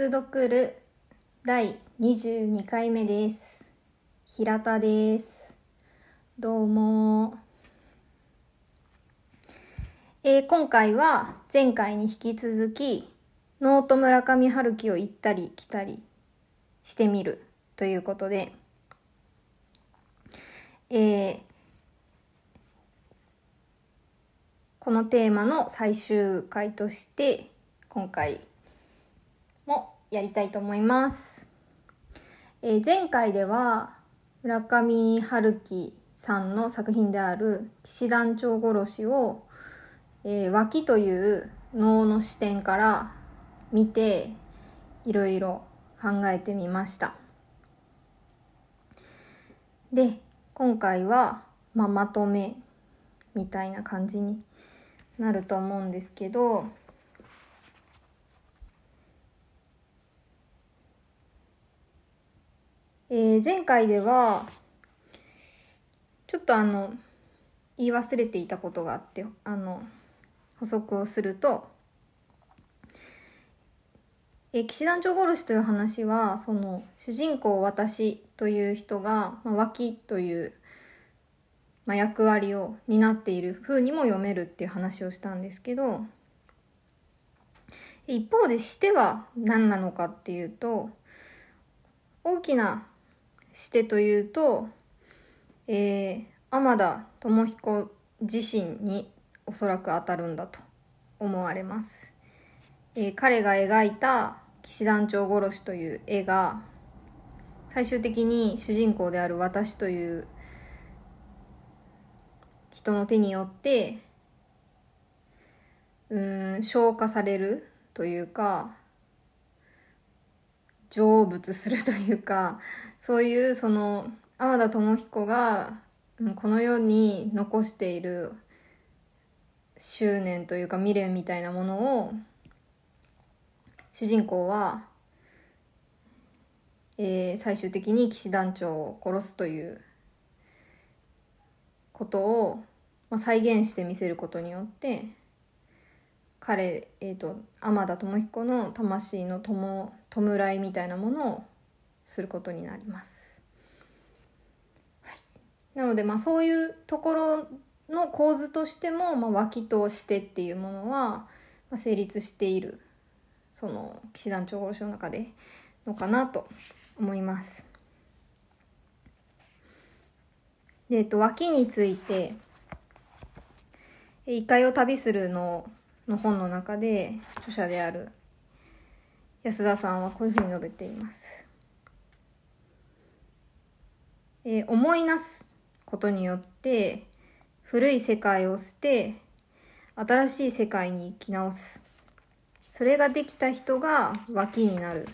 活読る第22回目です。平田です。どうも。えー今回は前回に引き続きノート村上春樹を行ったり来たりしてみるということで。えーこのテーマの最終回として今回もやりたいと思います。えー前回では村上春樹さんの作品である騎士団長殺しを、えー脇という能の視点から見ていろいろ考えてみました。で今回は、まあ、まとめみたいな感じになると思うんですけどえー前回ではちょっとあの言い忘れていたことがあってあの補足をすると、えー騎士団長殺しという話はその主人公私という人が、まあ、脇という、まあ、役割を担っている風にも読めるっていう話をしたんですけど一方でしては何なのかっていうと大きなしてというと、えー、天田智彦自身におそらく当たるんだと思われます。えー彼が描いた騎士団長殺しという絵が最終的に主人公である私という人の手によってうん消化されるというか成仏するというか そういうその天田智彦がこの世に残している執念というか未練みたいなものを主人公は、えー最終的に騎士団長を殺すということを、まあ、再現して見せることによって彼、えー、と天田智彦の魂の弔弔いみたいなものをすることになります。はい、なのでまあそういうところの構図としても、まあ、脇としてっていうものは、ま、成立しているその騎士団長殺しの中でのかなと思います。で、えっと、脇について「異界を旅するの」の本の中で著者である安田さんはこういうふうに述べています。えー思いなすことによって古い世界を捨て新しい世界に生き直すそれができた人が脇になるっ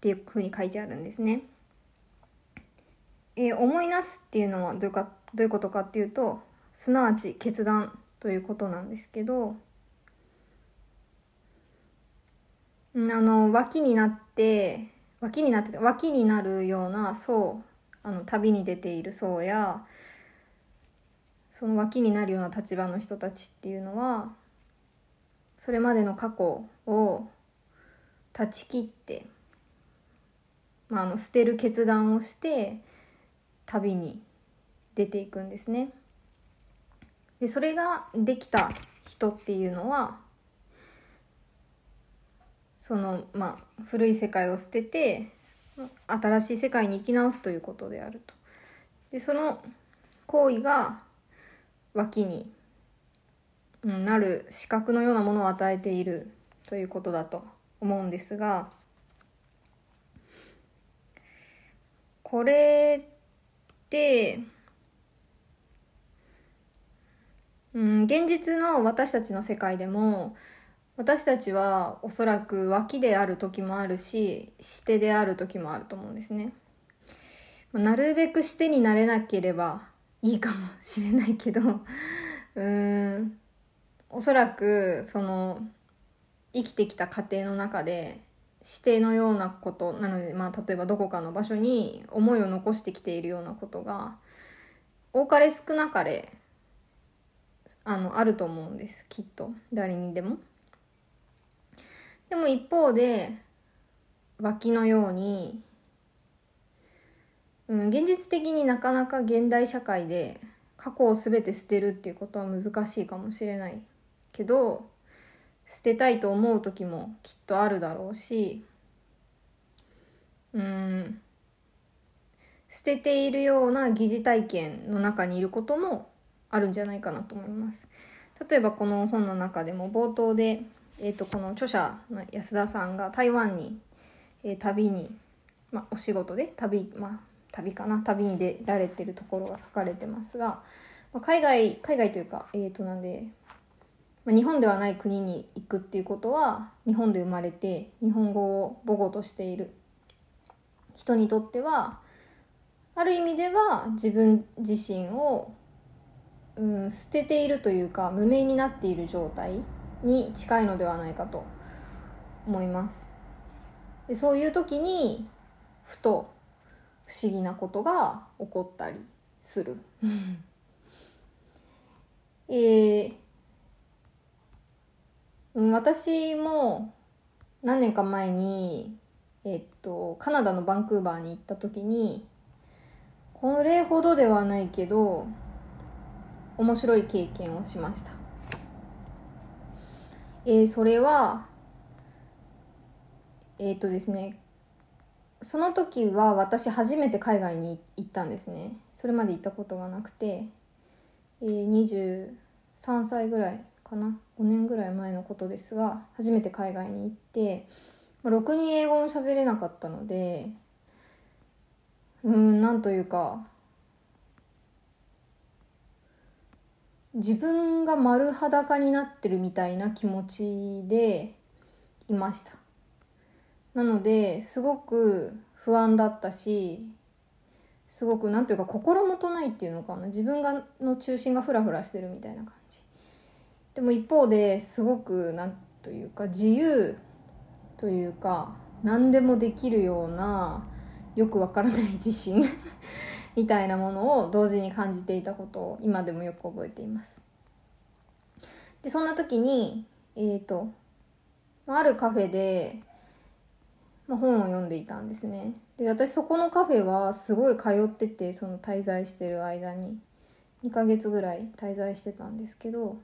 ていうふうに書いてあるんですね。えー思いなすっていうのはどういうかどういうことかっていうとすなわち決断ということなんですけどうんあの脇になって脇になって脇になるような層あの旅に出ている層やその脇になるような立場の人たちっていうのはそれまでの過去を断ち切って、まあ、あの捨てる決断をして旅に出ていくんですね。でそれができた人っていうのはそのまあ古い世界を捨てて新しい世界に生き直すということであると。でその行為が脇になる資格のようなものを与えているということだと思うんですがこれってうん現実の私たちの世界でも私たちはおそらく脇である時もあるししてである時もあると思うんですね。なるべくしてになれなければいいかもしれないけど うーんおそらくその生きてきた過程の中で指定のようなことなので、まあ、例えばどこかの場所に思いを残してきているようなことが多かれ少なかれあのあると思うんですきっと誰にでも。でも一方で脇のように、うん、現実的になかなか現代社会で過去を全て捨てるっていうことは難しいかもしれないけど捨てたいと思う時もきっとあるだろうしうん捨てているような疑似体験の中にいることもあるんじゃないかなと思います。例えばこの本の中でも冒頭で、えー、とこの著者の安田さんが台湾に、えー、旅に、まあ、お仕事で旅、まあ、旅かな旅に出られてるところが書かれてますが、まあ、海外海外というかえ、ー、となんで、まあ、日本ではない国に行くっていうことは日本で生まれて日本語を母語としている人にとってはある意味では自分自身をうん、捨てているというか無名になっている状態に近いのではないかと思います。でそういう時にふと不思議なことが起こったりする。えー、うん、私も何年か前にえっとカナダのバンクーバーに行った時にこれほどではないけど面白い経験をしました。えー、それは、えっ、とですね、その時は私初めて海外に行ったんですね。それまで行ったことがなくて、えー、23歳ぐらいかな？5年ぐらい前のことですが初めて海外に行って、まあ、ろくに英語も喋れなかったのでうんなんというか自分が丸裸になってるみたいな気持ちでいました。なのですごく不安だったしすごくなんていうか心もとないっていうのかな。自分がの中心がフラフラしてるみたいな感じ。でも一方ですごくなんというか自由というか何でもできるようなよくわからない自信みたいなものを同時に感じていたことを今でもよく覚えています。でそんな時にえっ、ー、とあるカフェで、まあ、本を読んでいたんですね。で私そこのカフェはすごい通っててその滞在してる間に2ヶ月ぐらい滞在してたんですけど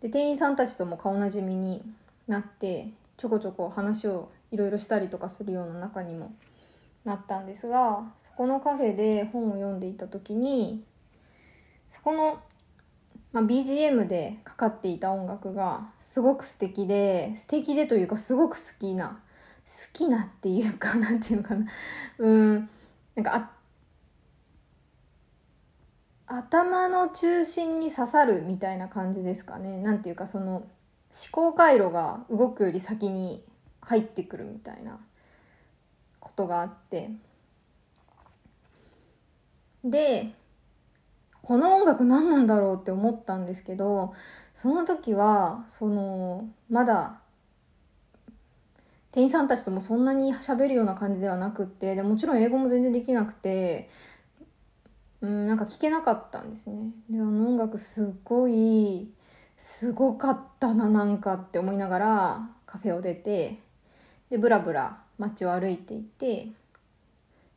で店員さんたちとも顔なじみになってちょこちょこ話をいろいろしたりとかするような中にもなったんですがそこのカフェで本を読んでいた時にそこの、まあ、BGM でかかっていた音楽がすごく素敵で素敵でというかすごく好きな好きなっていうか なんていうのかな。うん。なんか頭の中心に刺さるみたいな感じですかね。なんていうかその思考回路が動くより先に入ってくるみたいな。ことがあって。でこの音楽何なんだろうって思ったんですけどその時はそのまだ店員さんたちともそんなに喋るような感じではなくってでもちろん英語も全然できなくてうんなんか聞けなかったんですね。であの音楽すごいすごかったななんかって思いながらカフェを出てでブラブラ街を歩いていて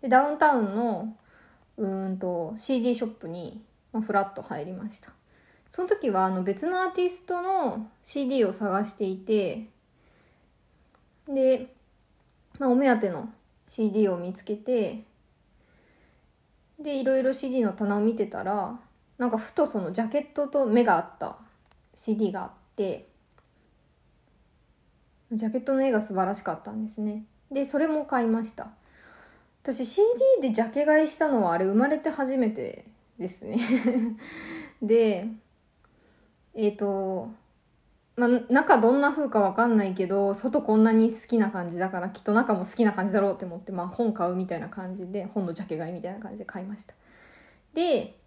でダウンタウンのうんと CD ショップに、まあ、フラッと入りました。その時はあの別のアーティストの CD を探していてで、まあ、お目当ての CD を見つけてでいろいろ CD の棚を見てたらなんかふとそのジャケットと目があった CD があってジャケットの絵が素晴らしかったんですね。でそれも買いました。私 CD でジャケ買いしたのはあれ生まれて初めてですね。でえっ、ー、とまあ、中どんな風かわかんないけど外こんなに好きな感じだからきっと中も好きな感じだろうって思って、まあ、本買うみたいな感じで本のジャケ買いみたいな感じで買いました。で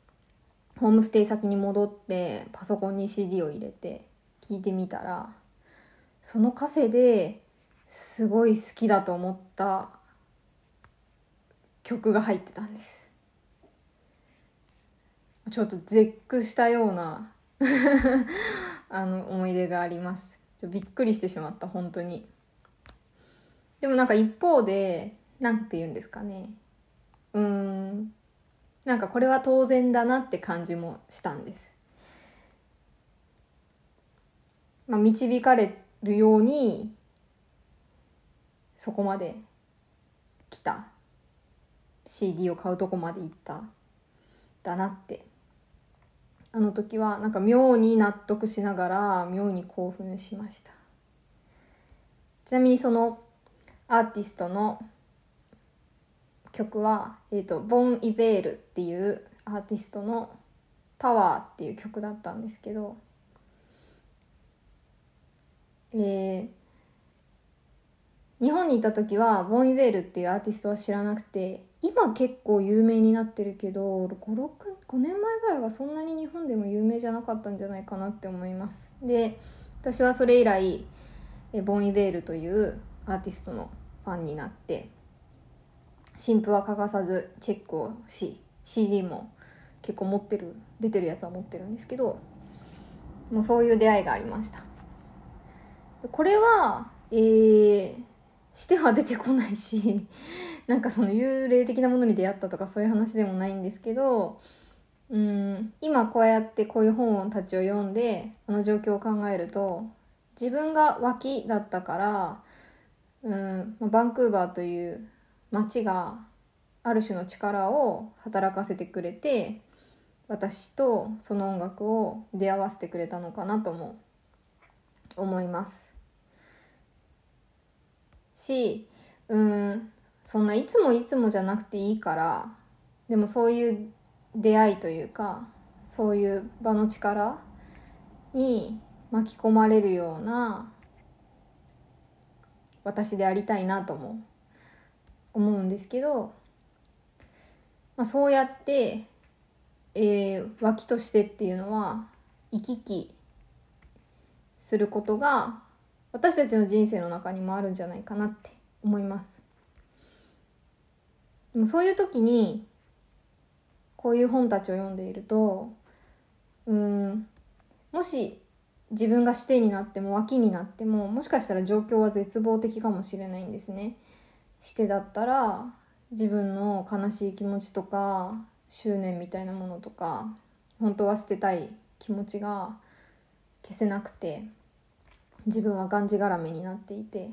ホームステイ先に戻ってパソコンに CD を入れて聞いてみたらそのカフェですごい好きだと思った曲が入ってたんです。ちょっと絶句したような あの思い出があります。びっくりしてしまった本当に。でもなんか一方でなんて言うんですかね。うん。なんかこれは当然だなって感じもしたんです。まあ、導かれるようにそこまで来た。CD を買うとこまで行った。だなって。あの時はなんか妙に納得しながら妙に興奮しました。ちなみにそのアーティストの曲は、えーと、ボン・イベールっていうアーティストの「タワー」っていう曲だったんですけどえー、日本にいた時はボン・イベールっていうアーティストは知らなくて今結構有名になってるけど56 5年前ぐらいはそんなに日本でも有名じゃなかったんじゃないかなって思います。で私はそれ以来えボン・イベールというアーティストのファンになって新譜は欠かさずチェックをし CD も結構持ってる出てるやつは持ってるんですけどもうそういう出会いがありました。これは、えー、しては出てこないし、なんかその幽霊的なものに出会ったとかそういう話でもないんですけど、うん、今こうやってこういう本たちを読んで、この状況を考えると、自分が脇だったから、うん、バンクーバーという街がある種の力を働かせてくれて、私とその音楽を出会わせてくれたのかなとも思います。しうんそんないつもいつもじゃなくていいからでもそういう出会いというかそういう場の力に巻き込まれるような私でありたいなとも思うんですけど、まあ、そうやって、えー、脇としてっていうのは行き来することが私たちの人生の中にもあるんじゃないかなって思いますでもそういう時にこういう本たちを読んでいるとうんもし自分が師弟になっても脇になってももしかしたら状況は絶望的かもしれないんですね。してだったら自分の悲しい気持ちとか執念みたいなものとか本当は捨てたい気持ちが消せなくて自分はがんじがらめになっていて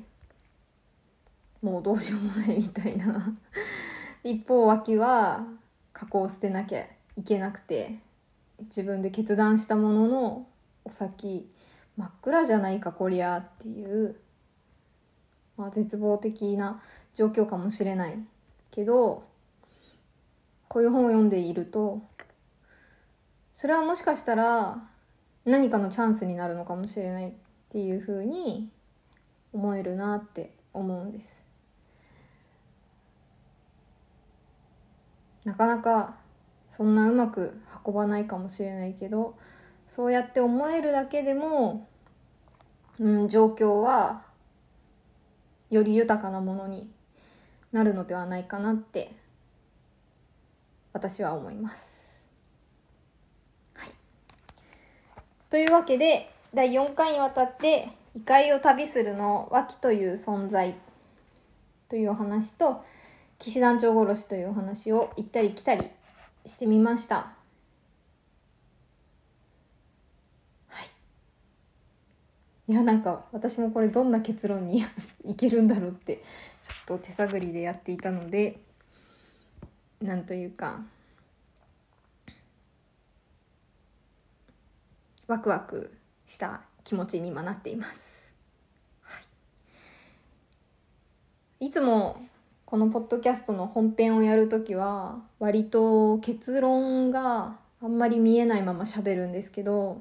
もうどうしようもないみたいな。一方脇は過去を捨てなきゃいけなくて自分で決断したもののお先真っ暗じゃないかこりゃっていう、まあ、絶望的な状況かもしれないけどこういう本を読んでいるとそれはもしかしたら何かのチャンスになるのかもしれない。っていうふうに思えるなって思うんですなかなかそんなうまく運ばないかもしれないけどそうやって思えるだけでも、うん、状況はより豊かなものになるのではないかなって私は思います。はい、というわけで第4回にわたって異界を旅するの脇という存在というお話と騎士団長殺しというお話を行ったり来たりしてみました。はい。いや、なんか私もこれどんな結論にいけるんだろうってちょっと手探りでやっていたので、なんというか、ワクワクした気持ちに今なっています。はい、いつもこのポッドキャストの本編をやるときは割と結論があんまり見えないまま喋るんですけど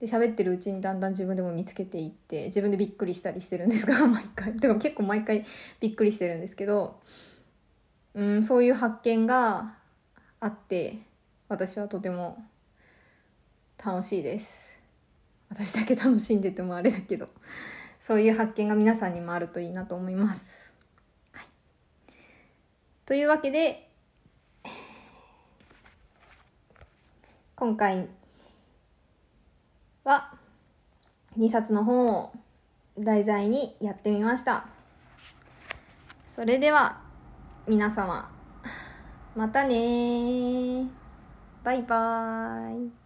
で喋ってるうちにだんだん自分でも見つけていって自分でびっくりしたりしてるんですが 毎回でも結構毎回びっくりしてるんですけどうんそういう発見があって私はとても楽しいです。私だけ楽しんでてもあれだけどそういう発見が皆さんにもあるといいなと思います。はい、というわけで今回は2冊の本を題材にやってみました。それでは皆様またねバイバーイ